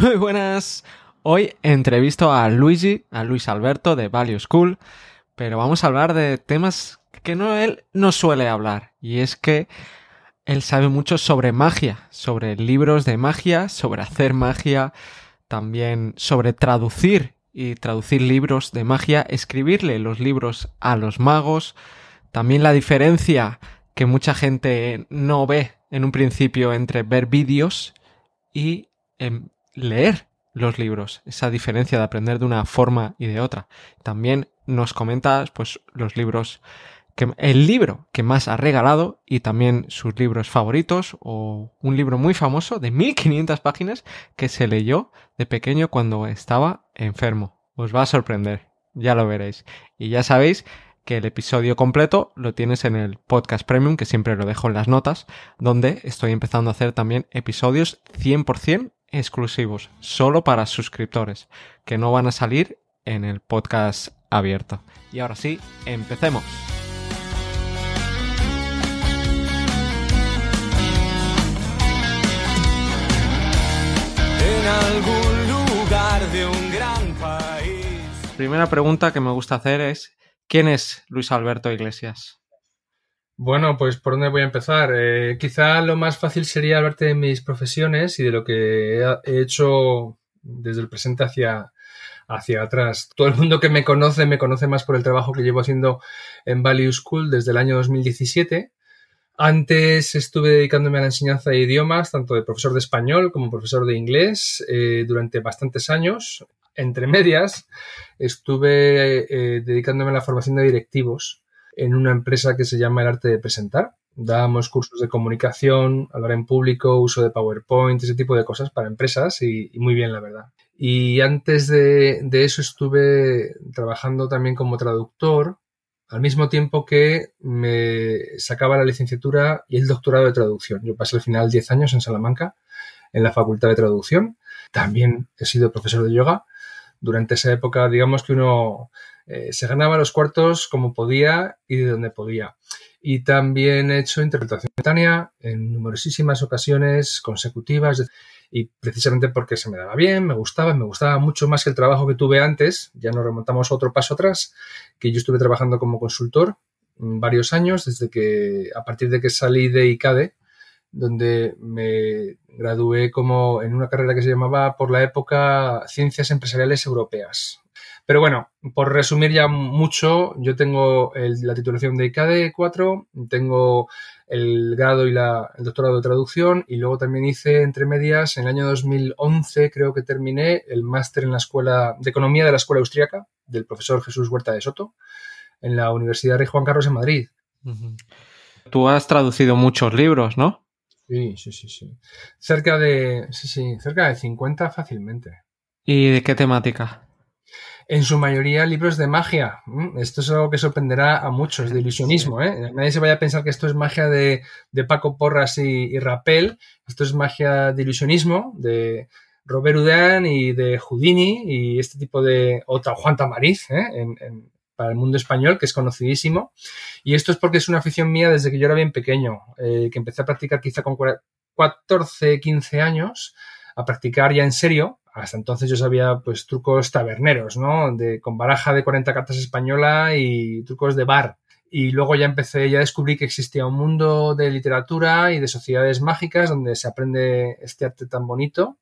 Muy buenas. Hoy entrevisto a Luigi, a Luis Alberto de Value School, pero vamos a hablar de temas que no él no suele hablar, y es que él sabe mucho sobre magia, sobre libros de magia, sobre hacer magia, también sobre traducir y traducir libros de magia, escribirle los libros a los magos, también la diferencia que mucha gente no ve en un principio entre ver vídeos y em, leer los libros, esa diferencia de aprender de una forma y de otra. También nos comentas pues los libros que el libro que más ha regalado y también sus libros favoritos o un libro muy famoso de 1500 páginas que se leyó de pequeño cuando estaba enfermo. Os va a sorprender, ya lo veréis. Y ya sabéis que el episodio completo lo tienes en el podcast premium, que siempre lo dejo en las notas, donde estoy empezando a hacer también episodios 100% exclusivos, solo para suscriptores, que no van a salir en el podcast abierto. Y ahora sí, empecemos. En algún lugar de un gran país. Primera pregunta que me gusta hacer es, ¿quién es Luis Alberto Iglesias? Bueno, pues por dónde voy a empezar. Eh, quizá lo más fácil sería hablarte de mis profesiones y de lo que he hecho desde el presente hacia, hacia atrás. Todo el mundo que me conoce me conoce más por el trabajo que llevo haciendo en Value School desde el año 2017. Antes estuve dedicándome a la enseñanza de idiomas, tanto de profesor de español como profesor de inglés, eh, durante bastantes años. Entre medias, estuve eh, dedicándome a la formación de directivos en una empresa que se llama El Arte de Presentar. Dábamos cursos de comunicación, hablar en público, uso de PowerPoint, ese tipo de cosas para empresas y, muy bien, la verdad. Y antes de, de, eso estuve trabajando también como traductor, al mismo tiempo que me sacaba la licenciatura y el doctorado de traducción. Yo pasé al final 10 años en Salamanca, en la Facultad de Traducción. También he sido profesor de yoga. Durante esa época, digamos que uno eh, se ganaba los cuartos como podía y de donde podía. Y también he hecho interpretación simultánea en numerosísimas ocasiones consecutivas y precisamente porque se me daba bien, me gustaba, me gustaba mucho más que el trabajo que tuve antes, ya nos remontamos otro paso atrás, que yo estuve trabajando como consultor varios años, desde que, a partir de que salí de ICADE, donde me gradué como en una carrera que se llamaba por la época Ciencias Empresariales Europeas. Pero bueno, por resumir ya mucho, yo tengo el, la titulación de ICADE 4, tengo el grado y la, el doctorado de traducción y luego también hice entre medias, en el año 2011 creo que terminé el máster en la Escuela de Economía de la Escuela Austriaca del profesor Jesús Huerta de Soto en la Universidad Rey Juan Carlos en Madrid. Uh -huh. Tú has traducido muchos libros, ¿no? Sí, sí, sí, sí. Cerca de, sí, sí, cerca de 50 fácilmente. ¿Y de qué temática? En su mayoría libros de magia. Esto es algo que sorprenderá a muchos, de ilusionismo. ¿eh? Nadie se vaya a pensar que esto es magia de, de Paco Porras y, y, Rapel. Esto es magia de ilusionismo, de Robert Houdin y de Houdini y este tipo de... otra Juan Tamariz, ¿eh? en, en, para el mundo español, que es conocidísimo. Y esto es porque es una afición mía desde que yo era bien pequeño, eh, que empecé a practicar quizá con 14, 15 años, a practicar ya en serio, hasta entonces yo sabía pues trucos taberneros, ¿no? De, con baraja de 40 cartas española y trucos de bar. Y luego ya empecé, ya descubrí que existía un mundo de literatura y de sociedades mágicas donde se aprende este arte tan bonito.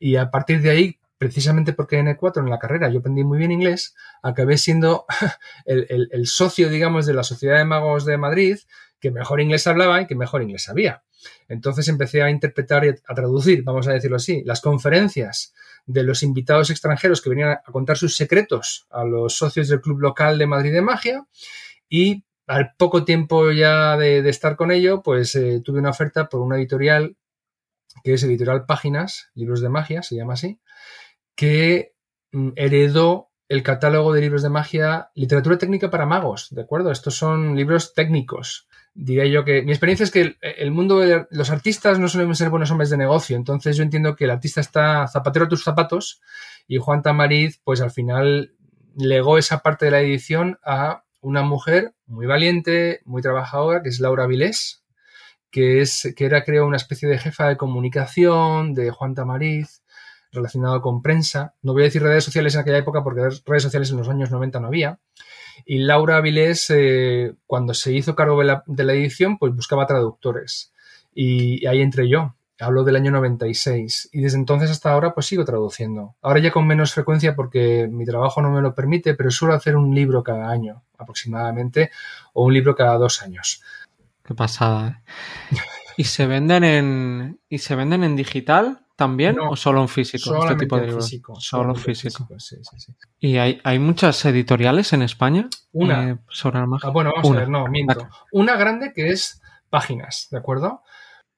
Y a partir de ahí, precisamente porque en E4 en la carrera yo aprendí muy bien inglés, acabé siendo el, el, el socio, digamos, de la Sociedad de Magos de Madrid, que mejor inglés hablaba y que mejor inglés sabía. Entonces empecé a interpretar y a traducir, vamos a decirlo así, las conferencias de los invitados extranjeros que venían a contar sus secretos a los socios del club local de Madrid de Magia y al poco tiempo ya de, estar con ello, pues eh, tuve una oferta por una editorial que es Editorial Páginas, Libros de Magia, se llama así, que mm, heredó el catálogo de libros de magia, literatura técnica para magos, ¿de acuerdo? Estos son libros técnicos. Diría yo que mi experiencia es que el, mundo de los artistas no suelen ser buenos hombres de negocio, entonces yo entiendo que el artista está zapatero a tus zapatos y Juan Tamariz, pues al final legó esa parte de la edición a una mujer muy valiente, muy trabajadora, que es Laura Vilés, que, es, que era, creo, una especie de jefa de comunicación de Juan Tamariz, relacionado con prensa. No voy a decir redes sociales en aquella época porque redes sociales en los años 90 no había. Y Laura Avilés, eh, cuando se hizo cargo de la, edición, pues buscaba traductores. Y ahí entré yo. Hablo del año 96 y desde entonces hasta ahora pues sigo traduciendo. Ahora ya con menos frecuencia porque mi trabajo no me lo permite, pero suelo hacer un libro cada año aproximadamente o un libro cada dos años. Qué pasada. ¿eh? ¿Y se venden en y se venden en digital también No, o solo en físico? Este tipo de en libros? físico. Solo en físico. sí, sí, sí. ¿Y hay, hay muchas editoriales en España Una. eh, sobre la magia? Ah, bueno, vamos Una. a ver, no, miento. Una grande que es páginas, ¿de acuerdo?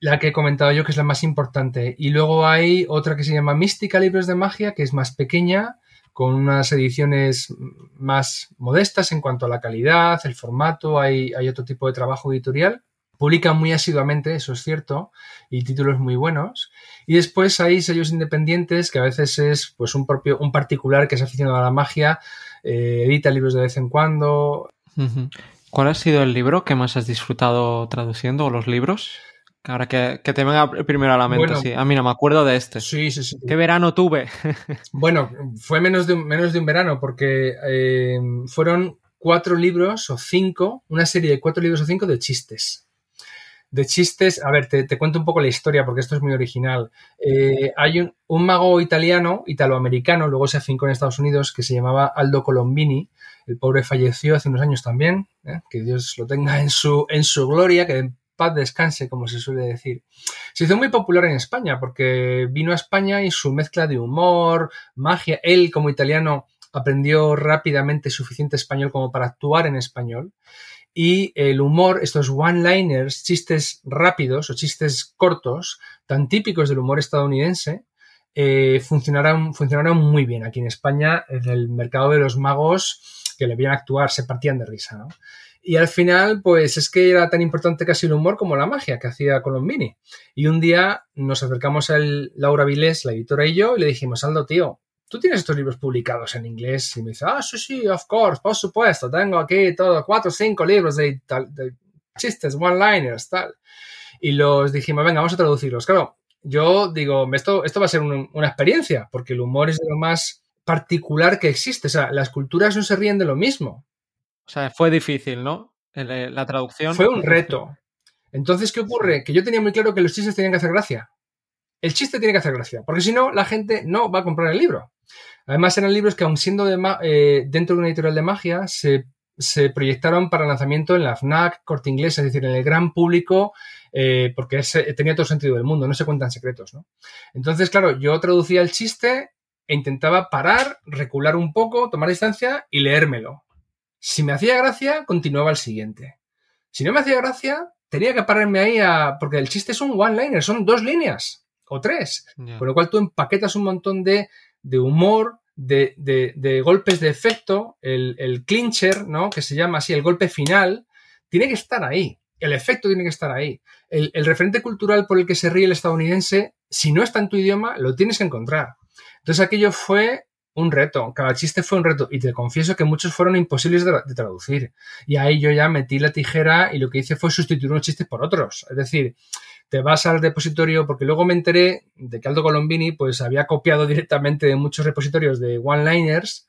La que he comentado yo que es la más importante. Y luego hay otra que se llama Mística Libros de Magia, que es más pequeña, con unas ediciones más modestas en cuanto a la calidad, el formato, hay, hay otro tipo de trabajo editorial. Publican muy asiduamente, eso es cierto, y títulos muy buenos. Y después hay sellos independientes que a veces es pues un propio, un particular que es aficionado a la magia, eh, edita libros de vez en cuando. ¿Cuál ha sido el libro que más has disfrutado traduciendo o los libros? Ahora que, que te venga primero a la mente, Bueno. sí. Ah, mira, me acuerdo de este. Sí, sí, sí. ¿Qué verano tuve? Bueno, fue menos de un, menos de un verano porque eh, fueron cuatro libros o cinco, una serie de cuatro libros o cinco de chistes. De chistes, a ver, te, te cuento un poco la historia porque esto es muy original. Eh, hay un, un mago italiano, italoamericano, luego se afincó en Estados Unidos, que se llamaba Aldo Colombini. El pobre falleció hace unos años también, ¿eh? que Dios lo tenga en su, en su gloria, que en paz descanse, como se suele decir. Se hizo muy popular en España porque vino a España y su mezcla de humor, magia, él como italiano aprendió rápidamente suficiente español como para actuar en español. Y el humor, estos one-liners, chistes rápidos o chistes cortos, tan típicos del humor estadounidense, eh, funcionaron, funcionaron muy bien aquí en España, en el mercado de los magos que le veían actuar, se partían de risa, ¿no? Y al final, pues es que era tan importante casi el humor como la magia que hacía Colombini. Y un día nos acercamos a Laura Vilés, la editora y yo, y le dijimos, Aldo, tío, tú tienes estos libros publicados en inglés. Y me dice, ah, sí, sí, of course, por supuesto, tengo aquí todo, cuatro o cinco libros de, de chistes, one-liners, tal. Y los dijimos, venga, vamos a traducirlos. Claro, yo digo, esto, esto va a ser un- una experiencia, porque el humor es de lo más particular que existe. O sea, las culturas no se ríen de lo mismo. O sea, fue difícil, ¿no? El- eh, la traducción. Fue un reto. Entonces, ¿qué ocurre? Que yo tenía muy claro que los chistes tenían que hacer gracia. El chiste tiene que hacer gracia, porque si no, la gente no va a comprar el libro. Además, eran libros que, aun siendo de eh, dentro de una editorial de magia, se, se proyectaron para lanzamiento en la FNAC, Corte Inglés, es decir, en el gran público, eh, porque ese- tenía todo sentido del mundo, no se cuentan secretos, ¿no? Entonces, claro, yo traducía el chiste e intentaba parar, recular un poco, tomar distancia y leérmelo. Si me hacía gracia, continuaba el siguiente. Si no me hacía gracia, tenía que pararme ahí a... porque el chiste es un one-liner, son dos líneas o tres. Con lo cual tú empaquetas un montón de, de humor, de, de- golpes de efecto, el, el clincher, ¿no? Que se llama así, el golpe final, tiene que estar ahí. El efecto tiene que estar ahí. El, el referente cultural por el que se ríe el estadounidense, si no está en tu idioma, lo tienes que encontrar. Entonces aquello fue un reto. Cada chiste fue un reto. Y te confieso que muchos fueron imposibles de, de traducir. Y ahí yo ya metí la tijera y lo que hice fue sustituir unos chistes por otros. Es decir, te vas al repositorio, porque luego me enteré de que Aldo Colombini pues había copiado directamente de muchos repositorios de one-liners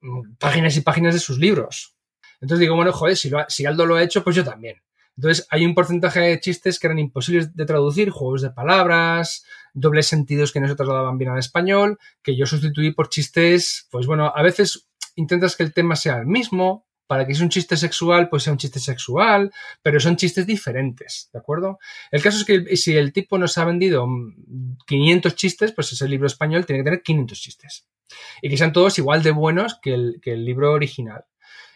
mm, páginas y páginas de sus libros. Entonces digo, bueno, joder, si, si Aldo lo ha hecho, pues yo también. Entonces hay un porcentaje de chistes que eran imposibles de traducir, juegos de palabras, dobles sentidos que no se trasladaban bien al español, que yo sustituí por chistes, pues bueno, a veces intentas que el tema sea el mismo, para que es un chiste sexual, pues sea un chiste sexual, pero son chistes diferentes, ¿de acuerdo? El caso es que si el tipo nos ha vendido mm, 500 chistes, pues ese libro español tiene que tener 500 chistes. Y que sean todos igual de buenos que el, que el libro original.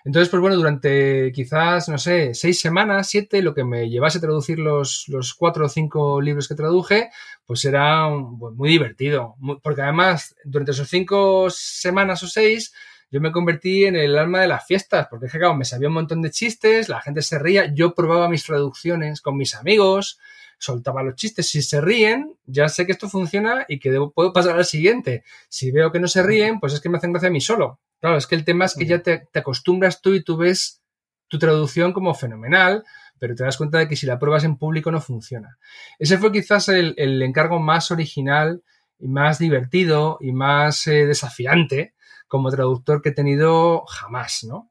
Entonces, pues bueno, durante quizás, no sé, seis semanas, siete, lo que me llevase a traducir los, los cuatro o cinco libros que traduje, pues era muy divertido. Porque además, durante esos cinco semanas o seis, yo me convertí en el alma de las fiestas, porque claro, me sabía un montón de chistes, la gente se ría, yo probaba mis traducciones con mis amigos, soltaba los chistes, si se ríen, ya sé que esto funciona y que debo- puedo pasar al siguiente. Si veo que no se ríen, pues es que me hacen gracia a mí solo. Claro, es que el tema es que ya te, te acostumbras tú y tú ves tu traducción como fenomenal, pero te das cuenta de que si la pruebas en público no funciona. Ese fue quizás el, el encargo más original y más divertido y más eh, desafiante como traductor que he tenido jamás, ¿no?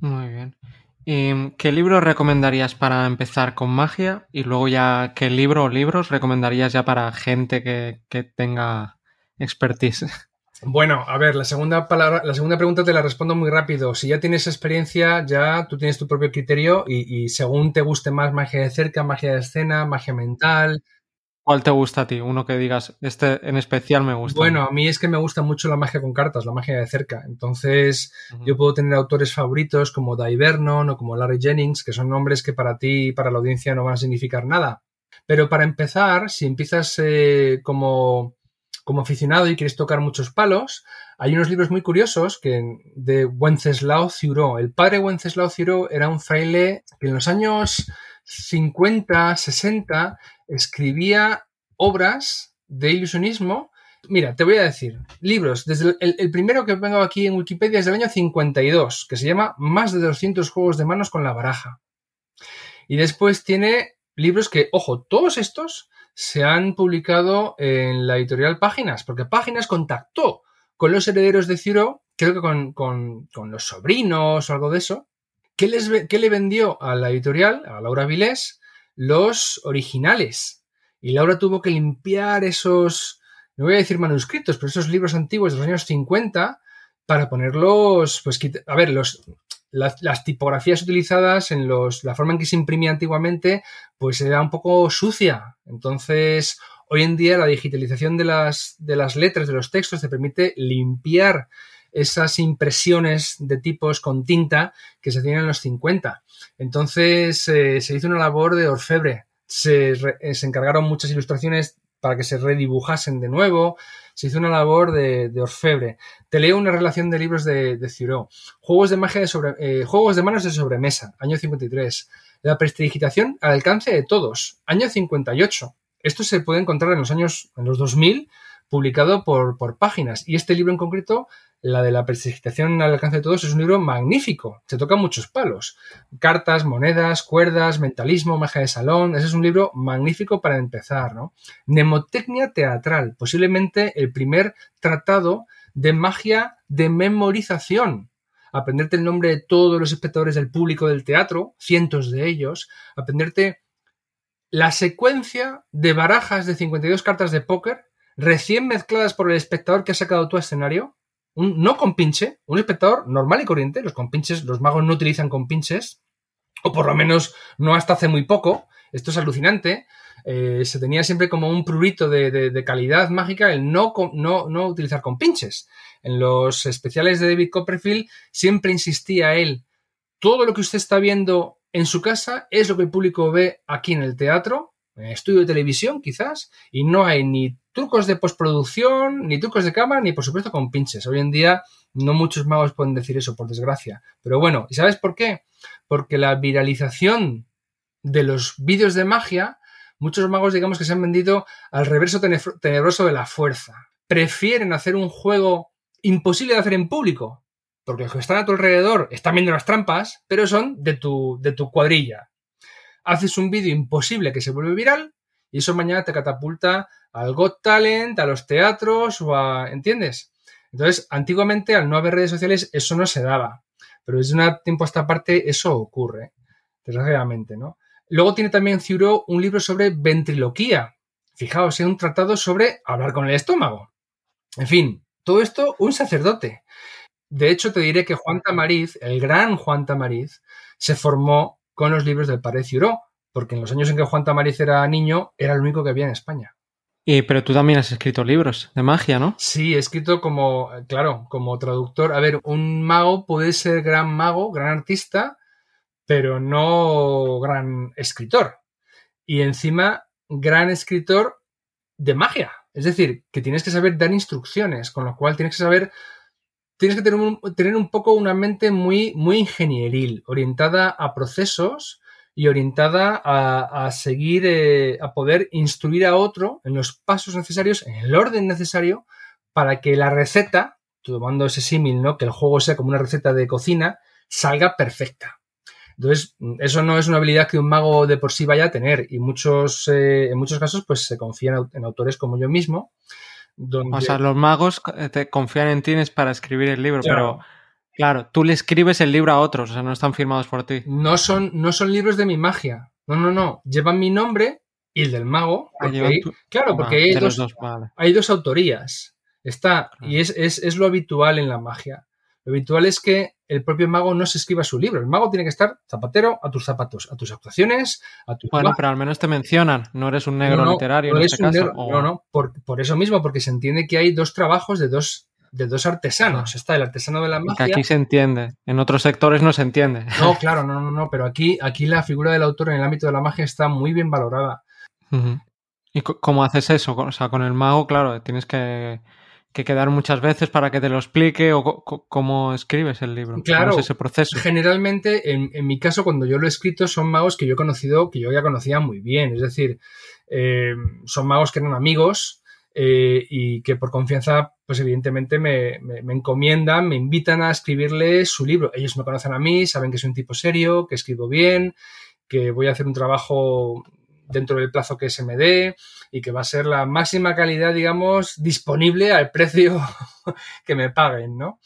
Muy bien. ¿Y qué libro recomendarías para empezar con magia? Y luego ya, ¿qué libro o libros recomendarías ya para gente que, que tenga expertise? Bueno, a ver, la segunda palabra, la segunda pregunta te la respondo muy rápido. Si ya tienes experiencia, ya tú tienes tu propio criterio y, y según te guste más magia de cerca, magia de escena, magia mental, ¿Cuál te gusta a ti? Uno que digas, este en especial me gusta. Bueno, a mí es que me gusta mucho la magia con cartas, la magia de cerca. Entonces, uh -huh. yo puedo tener autores favoritos como Dai Vernon o como Larry Jennings, que son nombres que para ti y para la audiencia no van a significar nada. Pero para empezar, si empiezas eh, como, como aficionado y quieres tocar muchos palos, hay unos libros muy curiosos que de Wenceslao Ciuró. El padre Wenceslao Ciuró era un fraile que en los años 50, 60 escribía obras de ilusionismo. Mira, te voy a decir, libros, desde el, primero que vengo aquí en Wikipedia es del año 52, que se llama Más de 200 juegos de manos con la baraja. Y después tiene libros que, ojo, todos estos se han publicado en la editorial Páginas, porque Páginas contactó con los herederos de Ciro, creo que con, con, con los sobrinos o algo de eso. ¿Qué, les, ¿Qué le vendió a la editorial, a Laura Vilés? los originales. Y Laura tuvo que limpiar esos, no voy a decir manuscritos, pero esos libros antiguos de los años 50 para ponerlos, pues, a ver, los, las, las, tipografías utilizadas en los, la forma en que se imprimía antiguamente, pues era un poco sucia. Entonces, hoy en día la digitalización de las, de las letras, de los textos, te permite limpiar esas impresiones de tipos con tinta que se hacían en los 50. Entonces eh, se hizo una labor de orfebre. Se, eh, se, encargaron muchas ilustraciones para que se redibujasen de nuevo. Se hizo una labor de, orfebre. Te leo una relación de libros de, de Ciro. Juegos de magia de sobre, eh, Juegos de manos de sobremesa, año 53. La prestigitación al alcance de todos, año 58. Esto se puede encontrar en los años, en los 2000, publicado por, por páginas. Y este libro en concreto la de la prestigitación al alcance de todos es un libro magnífico. Se tocan muchos palos. Cartas, monedas, cuerdas, mentalismo, magia de salón. Ese es un libro magnífico para empezar, ¿no? Mnemotecnia teatral. Posiblemente el primer tratado de magia de memorización. Aprenderte el nombre de todos los espectadores del público del teatro, cientos de ellos. Aprenderte la secuencia de barajas de 52 cartas de póker recién mezcladas por el espectador que ha sacado tu escenario un, no con pinche, un espectador normal y corriente, los compinches, los magos no utilizan compinches, o por lo menos no hasta hace muy poco, esto es alucinante, eh, se tenía siempre como un prurito de, de, calidad mágica el no, no, no utilizar compinches. En los especiales de David Copperfield siempre insistía él, todo lo que usted está viendo en su casa es lo que el público ve aquí en el teatro, estudio de televisión quizás, y no hay ni trucos de postproducción, ni trucos de cámara, ni por supuesto con pinches. Hoy en día no muchos magos pueden decir eso, por desgracia. Pero bueno, ¿y sabes por qué? Porque la viralización de los vídeos de magia, muchos magos digamos que se han vendido al reverso tenebroso de la fuerza. Prefieren hacer un juego imposible de hacer en público, porque los que están a tu alrededor están viendo las trampas, pero son de tu, de tu cuadrilla. Haces un vídeo imposible que se vuelve viral y eso mañana te catapulta al Got Talent, a los teatros o a... ¿Entiendes? Entonces, antiguamente, al no haber redes sociales, eso no se daba. Pero desde un tiempo a esta parte, eso ocurre, desgraciadamente, ¿no? Luego tiene también Ciuro un libro sobre ventriloquía. Fijaos, es un tratado sobre hablar con el estómago. En fin, todo esto un sacerdote. De hecho, te diré que Juan Tamariz, el gran Juan Tamariz, se formó con los libros del padre Ciuró, porque en los años en que Juan Tamariz era niño, era el único que había en España. Y, pero tú también has escrito libros de magia, ¿no? Sí, he escrito como, claro, como traductor. A ver, un mago puede ser gran mago, gran artista, pero no gran escritor. Y encima, gran escritor de magia. Es decir, que tienes que saber dar instrucciones, con lo cual tienes que saber, tienes que tener un, tener un poco una mente muy, muy ingenieril, orientada a procesos y orientada a, a seguir, eh, a poder instruir a otro en los pasos necesarios, en el orden necesario, para que la receta, tomando ese símil, ¿no? Que el juego sea como una receta de cocina, salga perfecta. Entonces, eso no es una habilidad que un mago de por sí vaya a tener y muchos, eh, en muchos casos pues se confían en autores como yo mismo donde... O sea, los magos eh, te confían en ti para escribir el libro, Claro. pero claro, tú le escribes el libro a otros, o sea, no están firmados por ti. no son, no son libros de mi magia. No, no, no. Llevan mi nombre y el del mago. Ah, porque llevan hay- tu- claro, Ah, porque hay de los dos, dos, vale. hay dos autorías. Está, Claro. y es, es, es lo habitual en la magia. Lo habitual es que el propio mago no se escriba su libro. El mago tiene que estar zapatero a tus zapatos, a tus actuaciones, a tus Bueno, pero al menos te mencionan, no eres un negro No, no, literario no en eres este un caso. negro. o- No, no, por, por eso mismo, porque se entiende que hay dos trabajos de dos, de dos artesanos. Está el artesano de la magia. aquí se entiende, en otros sectores no se entiende. No, claro, no, no, no, pero aquí, aquí la figura del autor en el ámbito de la magia está muy bien valorada. ¿Y cómo haces eso? O sea, con el mago, claro, tienes que, que quedar muchas veces para que te lo explique o cómo escribes el libro. Claro. ¿Cómo es ese proceso? Generalmente, en, en mi caso, cuando yo lo he escrito, son magos que yo he conocido, que yo ya conocía muy bien. Es decir, eh, son magos que eran amigos eh, y que por confianza, pues evidentemente me, me- me encomiendan, me invitan a escribirles su libro. Ellos me conocen a mí, saben que soy un tipo serio, que escribo bien, que voy a hacer un trabajo dentro del plazo que se me dé y que va a ser la máxima calidad, digamos, disponible al precio que me paguen, ¿no?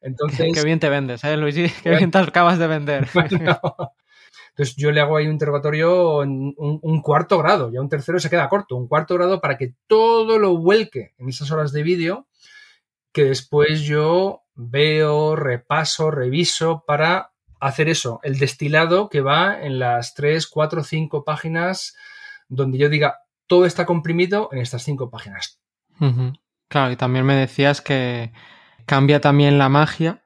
Entonces, Qué bien te vendes, ¿eh, Luigi? Qué bien te acabas de vender. Bueno, entonces yo le hago ahí un interrogatorio en un, un cuarto grado, ya un tercero se queda corto, un cuarto grado para que todo lo vuelque en esas horas de vídeo que después yo veo, repaso, reviso para hacer eso, el destilado que va en las 3, 4, 5 páginas donde yo diga todo está comprimido en estas 5 páginas. Claro, y también me decías que cambia también la magia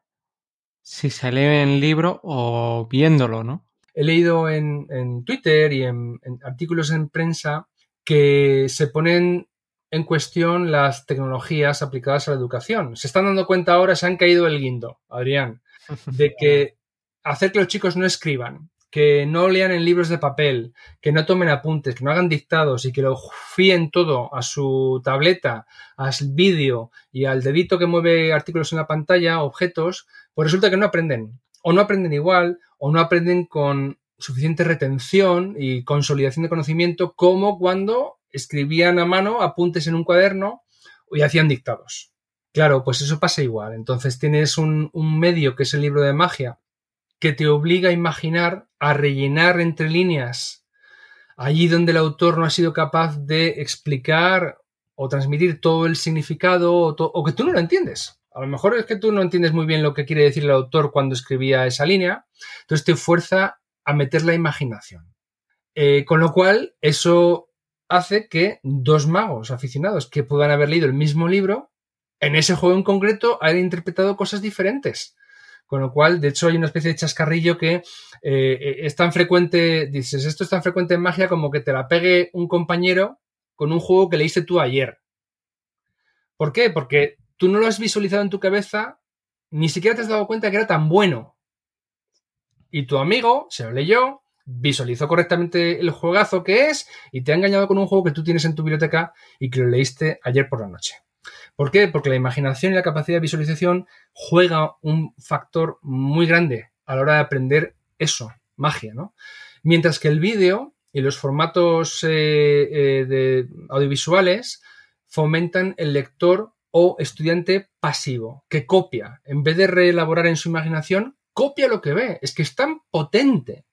si se lee en libro o viéndolo, ¿no? He leído en, en Twitter y en, en artículos en prensa que se ponen en cuestión las tecnologías aplicadas a la educación. Se están dando cuenta ahora, se han caído el guindo, Adrián, de que hacer que los chicos no escriban, que no lean en libros de papel, que no tomen apuntes, que no hagan dictados y que lo fíen todo a su tableta, al vídeo y al dedito que mueve artículos en la pantalla, objetos, pues resulta que no aprenden. O no aprenden igual, o no aprenden con suficiente retención y consolidación de conocimiento como cuando escribían a mano apuntes en un cuaderno y hacían dictados. Claro, pues eso pasa igual. Entonces tienes un, un medio que es el libro de magia que te obliga a imaginar, a rellenar entre líneas allí donde el autor no ha sido capaz de explicar o transmitir todo el significado o, que tú no lo entiendes. A lo mejor es que tú no entiendes muy bien lo que quiere decir el autor cuando escribía esa línea, entonces te fuerza a meter la imaginación. Eh, con lo cual, eso hace que dos magos aficionados que puedan haber leído el mismo libro, en ese juego en concreto, hayan interpretado cosas diferentes. Con lo cual, de hecho, hay una especie de chascarrillo que eh, es tan frecuente, dices, esto es tan frecuente en magia como que te la pegue un compañero con un juego que leíste tú ayer. ¿Por qué? Porque tú no lo has visualizado en tu cabeza, ni siquiera te has dado cuenta que era tan bueno. Y tu amigo se lo leyó, visualizó correctamente el juegazo que es y te ha engañado con un juego que tú tienes en tu biblioteca y que lo leíste ayer por la noche. ¿Por qué? Porque la imaginación y la capacidad de visualización juega un factor muy grande a la hora de aprender eso, magia, ¿no? Mientras que el vídeo y los formatos eh, eh, audiovisuales fomentan el lector o estudiante pasivo, que copia. En vez de reelaborar en su imaginación, copia lo que ve. Es que es tan potente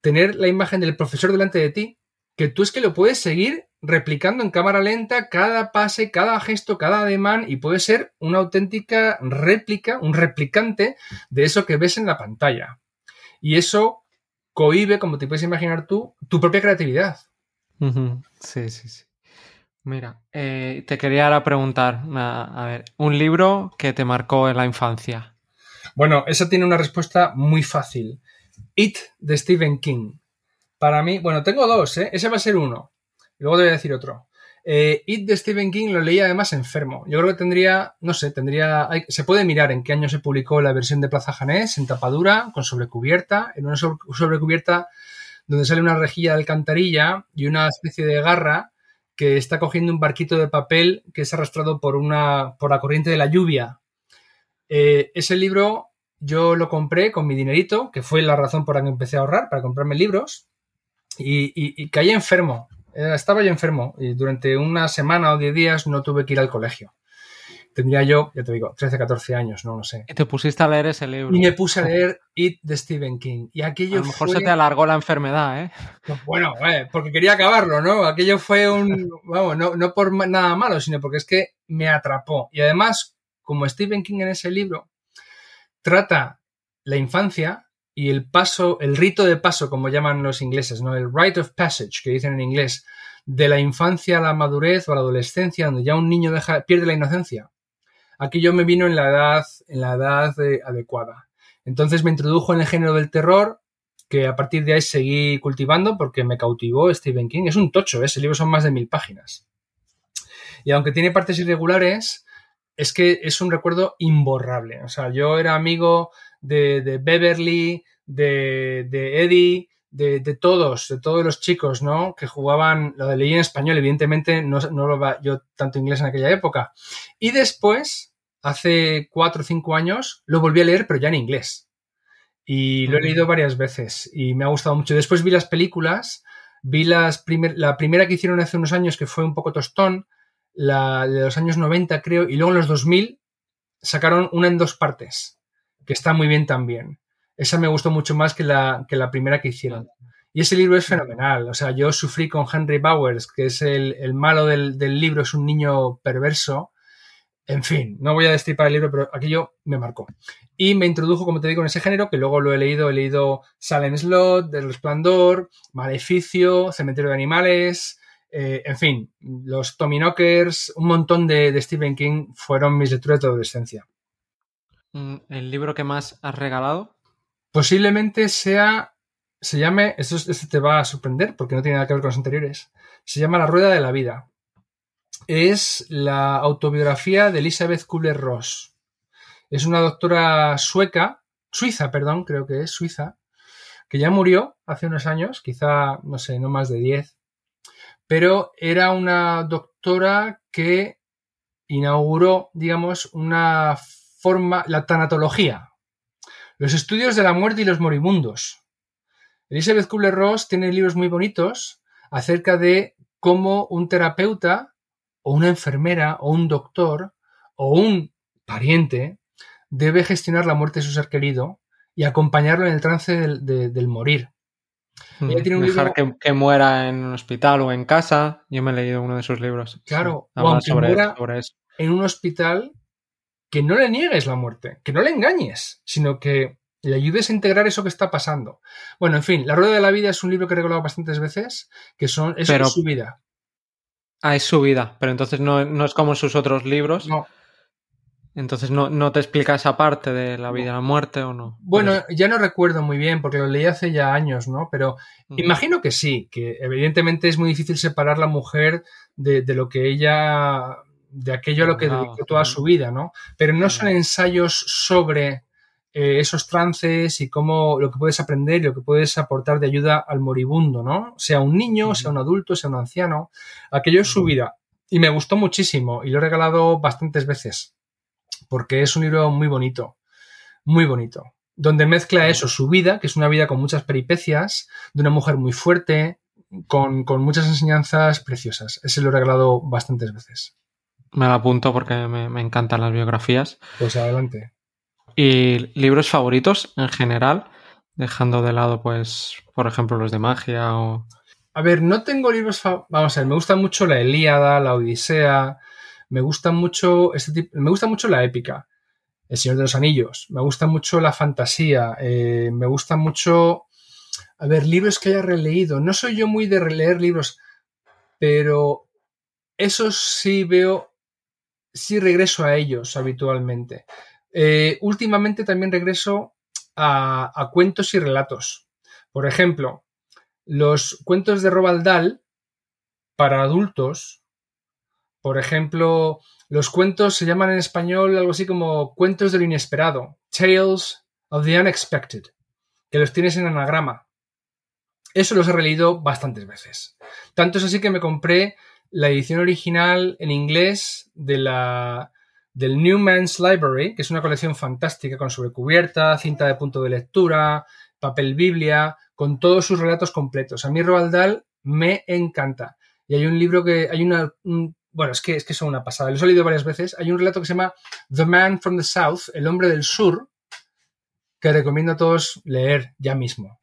tener la imagen del profesor delante de ti que tú es que lo puedes seguir replicando en cámara lenta cada pase, cada gesto, cada ademán y puede ser una auténtica réplica, un replicante de eso que ves en la pantalla. Y eso cohibe, como te puedes imaginar tú, tu propia creatividad. Sí, sí, sí. Mira, eh, te quería ahora preguntar, a, a ver, un libro que te marcó en la infancia. Bueno, esa tiene una respuesta muy fácil. It de Stephen King. Para mí, bueno, tengo dos, ¿eh? Ese va a ser uno. Y luego te voy a decir otro. Eh, It de Stephen King lo leí además enfermo. Yo creo que tendría, no sé, tendría. se puede mirar en qué año se publicó la versión de Plaza Janés, en tapadura, con sobrecubierta, en una sobre- sobrecubierta donde sale una rejilla de alcantarilla y una especie de garra que está cogiendo un barquito de papel que es arrastrado por una. por la corriente de la lluvia. Eh, ese libro yo lo compré con mi dinerito, que fue la razón por la que empecé a ahorrar para comprarme libros, y, y- y caí enfermo Eh, Estaba yo enfermo y durante una semana o diez días no tuve que ir al colegio. Tendría yo, ya te digo, 13, 14 años, no lo sé. Y te pusiste a leer ese libro. Y me puse a leer It de Stephen King. Y A aquello lo mejor fue... se te alargó la enfermedad, ¿eh? Bueno, eh, porque quería acabarlo, ¿no? Aquello fue un... Vamos, no, no por nada malo, sino porque es que me atrapó. Y además, como Stephen King en ese libro trata la infancia y el paso, el rito de paso, como llaman los ingleses, ¿no? El rite of passage, que dicen en inglés, de la infancia a la madurez o a la adolescencia, donde ya un niño deja, pierde la inocencia. Aquí yo me vino en la edad, en la edad eh, adecuada. Entonces me introdujo en el género del terror, que a partir de ahí seguí cultivando porque me cautivó Stephen King. Es un tocho, ¿eh? ese libro son más de mil páginas. Y aunque tiene partes irregulares, es que es un recuerdo imborrable. O sea, yo era amigo de, de Beverly, de, de Eddie, de, de todos, de todos los chicos, ¿no? Que jugaban, lo de leí en español, evidentemente no, no lo va yo tanto inglés en aquella época. Y después, hace cuatro o cinco años, lo volví a leer, pero ya en inglés. Y lo he leído varias veces y me ha gustado mucho. Después vi las películas, vi las primer- la primera que hicieron hace unos años, que fue un poco tostón, la de los años 90, creo, y luego en los 2000 sacaron una en dos partes, que está muy bien también. Esa me gustó mucho más que la, que la primera que hicieron. Y ese libro es fenomenal. O sea, yo sufrí con Henry Bowers, que es el, el malo del, del libro, es un niño perverso. En fin, no voy a destripar el libro, pero aquello me marcó. Y me introdujo, como te digo, en ese género, que luego lo he leído. He leído Silent Slot, Del Resplandor, Maleficio, Cementerio de Animales, eh, en fin, los Tommy Knockers, un montón de, de Stephen King fueron mis lecturas de adolescencia. Mm, ¿El libro que más has regalado? Posiblemente sea, se llame, esto, te va a sorprender porque no tiene nada que ver con los anteriores, se llama La Rueda de la Vida. Es la autobiografía de Elizabeth Kubler-Ross. Es una doctora sueca, suiza, perdón, creo que es suiza, que ya murió hace unos años, quizá, no sé, no más de 10, pero era una doctora que inauguró, digamos, una forma, la tanatología, los estudios de la muerte y los moribundos. Elizabeth Kubler-Ross tiene libros muy bonitos acerca de cómo un terapeuta o una enfermera o un doctor o un pariente debe gestionar la muerte de su ser querido y acompañarlo en el trance del, de, del morir. Ella tiene un Dejar libro- que, que muera en un hospital o en casa. Yo me he leído uno de sus libros. Claro, o habla aunque sobre, muera- sobre eso. En un hospital que no le niegues la muerte, que no le engañes, sino que le ayudes a integrar eso que está pasando. Bueno, en fin, La Rueda de la Vida es un libro que he regalado bastantes veces, que son, es Pero- su vida. Ah, es su vida, pero entonces no, no es como sus otros libros. No, Entonces no, no te explica esa parte de la vida y la muerte o no. Bueno, ya no recuerdo muy bien porque lo leí hace ya años, ¿no? Pero Ujú. imagino que sí, que evidentemente es muy difícil separar la mujer de, de lo que ella, de aquello a lo que Claro, dedicó toda su vida, ¿no? Pero no son ensayos sobre eh, esos trances y cómo lo que puedes aprender y lo que puedes aportar de ayuda al moribundo, ¿no? Sea un niño, sea un adulto, sea un anciano. Aquello es su vida. Y me gustó muchísimo y lo he regalado bastantes veces porque es un libro muy bonito, muy bonito, donde mezcla eso, su vida, que es una vida con muchas peripecias, de una mujer muy fuerte, con, con muchas enseñanzas preciosas. Ese lo he regalado bastantes veces. Me lo apunto porque me, me encantan las biografías. Pues adelante. ¿Y libros favoritos en general? Dejando de lado, pues, por ejemplo, los de magia o... A ver, no tengo libros. fa- Vamos a ver, me gusta mucho la Ilíada, la Odisea. Me gusta mucho este tipo. Me gusta mucho la épica. El Señor de los Anillos. Me gusta mucho la fantasía. eh, me gusta mucho. A ver, libros que haya releído. No soy yo muy de releer libros, pero esos sí veo. Sí regreso a ellos habitualmente. Eh, últimamente también regreso a, cuentos y relatos. Por ejemplo, los cuentos de Roald Dahl para adultos, por ejemplo, los cuentos se llaman en español algo así como cuentos de lo inesperado, Tales of the Unexpected, que los tienes en anagrama. Eso los he releído bastantes veces. Tanto es así que me compré la edición original en inglés de la, del Newman's Library, que es una colección fantástica con sobrecubierta, cinta de punto de lectura, papel biblia, con todos sus relatos completos. A mí Roald Dahl me encanta. Y hay un libro que, hay una, un- bueno, es que, es que son una pasada, los he leído varias veces. Hay un relato que se llama The Man from the South, El hombre del sur, que recomiendo a todos leer ya mismo.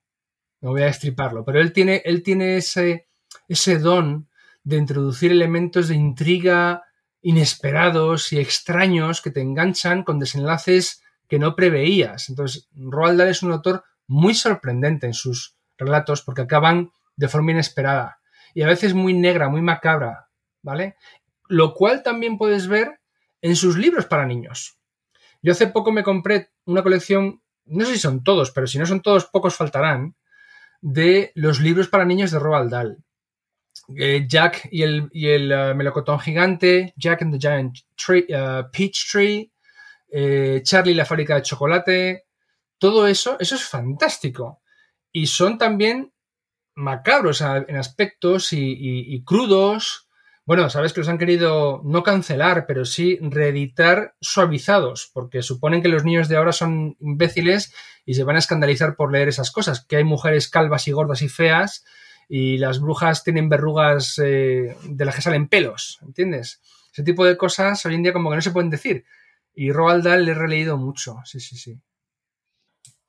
No voy a destriparlo, pero él tiene, él tiene ese, ese don de introducir elementos de intriga inesperados y extraños que te enganchan con desenlaces que no preveías. Entonces, Roald Dahl es un autor muy sorprendente en sus relatos porque acaban de forma inesperada y a veces muy negra, muy macabra, ¿vale? Lo cual también puedes ver en sus libros para niños. Yo hace poco me compré una colección, no sé si son todos, pero si no son todos, pocos faltarán, de los libros para niños de Roald Dahl. Eh, Jack y el, y el uh, melocotón gigante, Jack and the Giant uh, Peach Tree, eh, Charlie y la fábrica de chocolate, todo eso, eso es fantástico. Y son también macabros en aspectos y crudos. Bueno, sabes que los han querido no cancelar, pero sí reeditar suavizados, porque suponen que los niños de ahora son imbéciles y se van a escandalizar por leer esas cosas, que hay mujeres calvas y gordas y feas y las brujas tienen verrugas eh, de las que salen pelos, ¿entiendes? Ese tipo de cosas hoy en día como que no se pueden decir. Y Roald Dahl le he releído mucho, sí, sí, sí.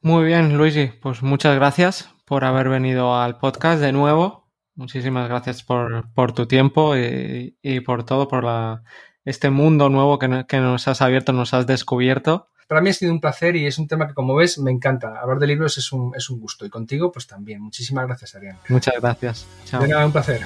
Muy bien, Luigi, pues muchas gracias por haber venido al podcast de nuevo. Muchísimas gracias por, por tu tiempo y, y por todo, por la, este mundo nuevo que, que nos has abierto, nos has descubierto. Para mí ha sido un placer y es un tema que, como ves, me encanta. Hablar de libros es un, es un gusto. Y contigo, pues también. Muchísimas gracias, Arián. Muchas gracias. Chao. De nada, un placer.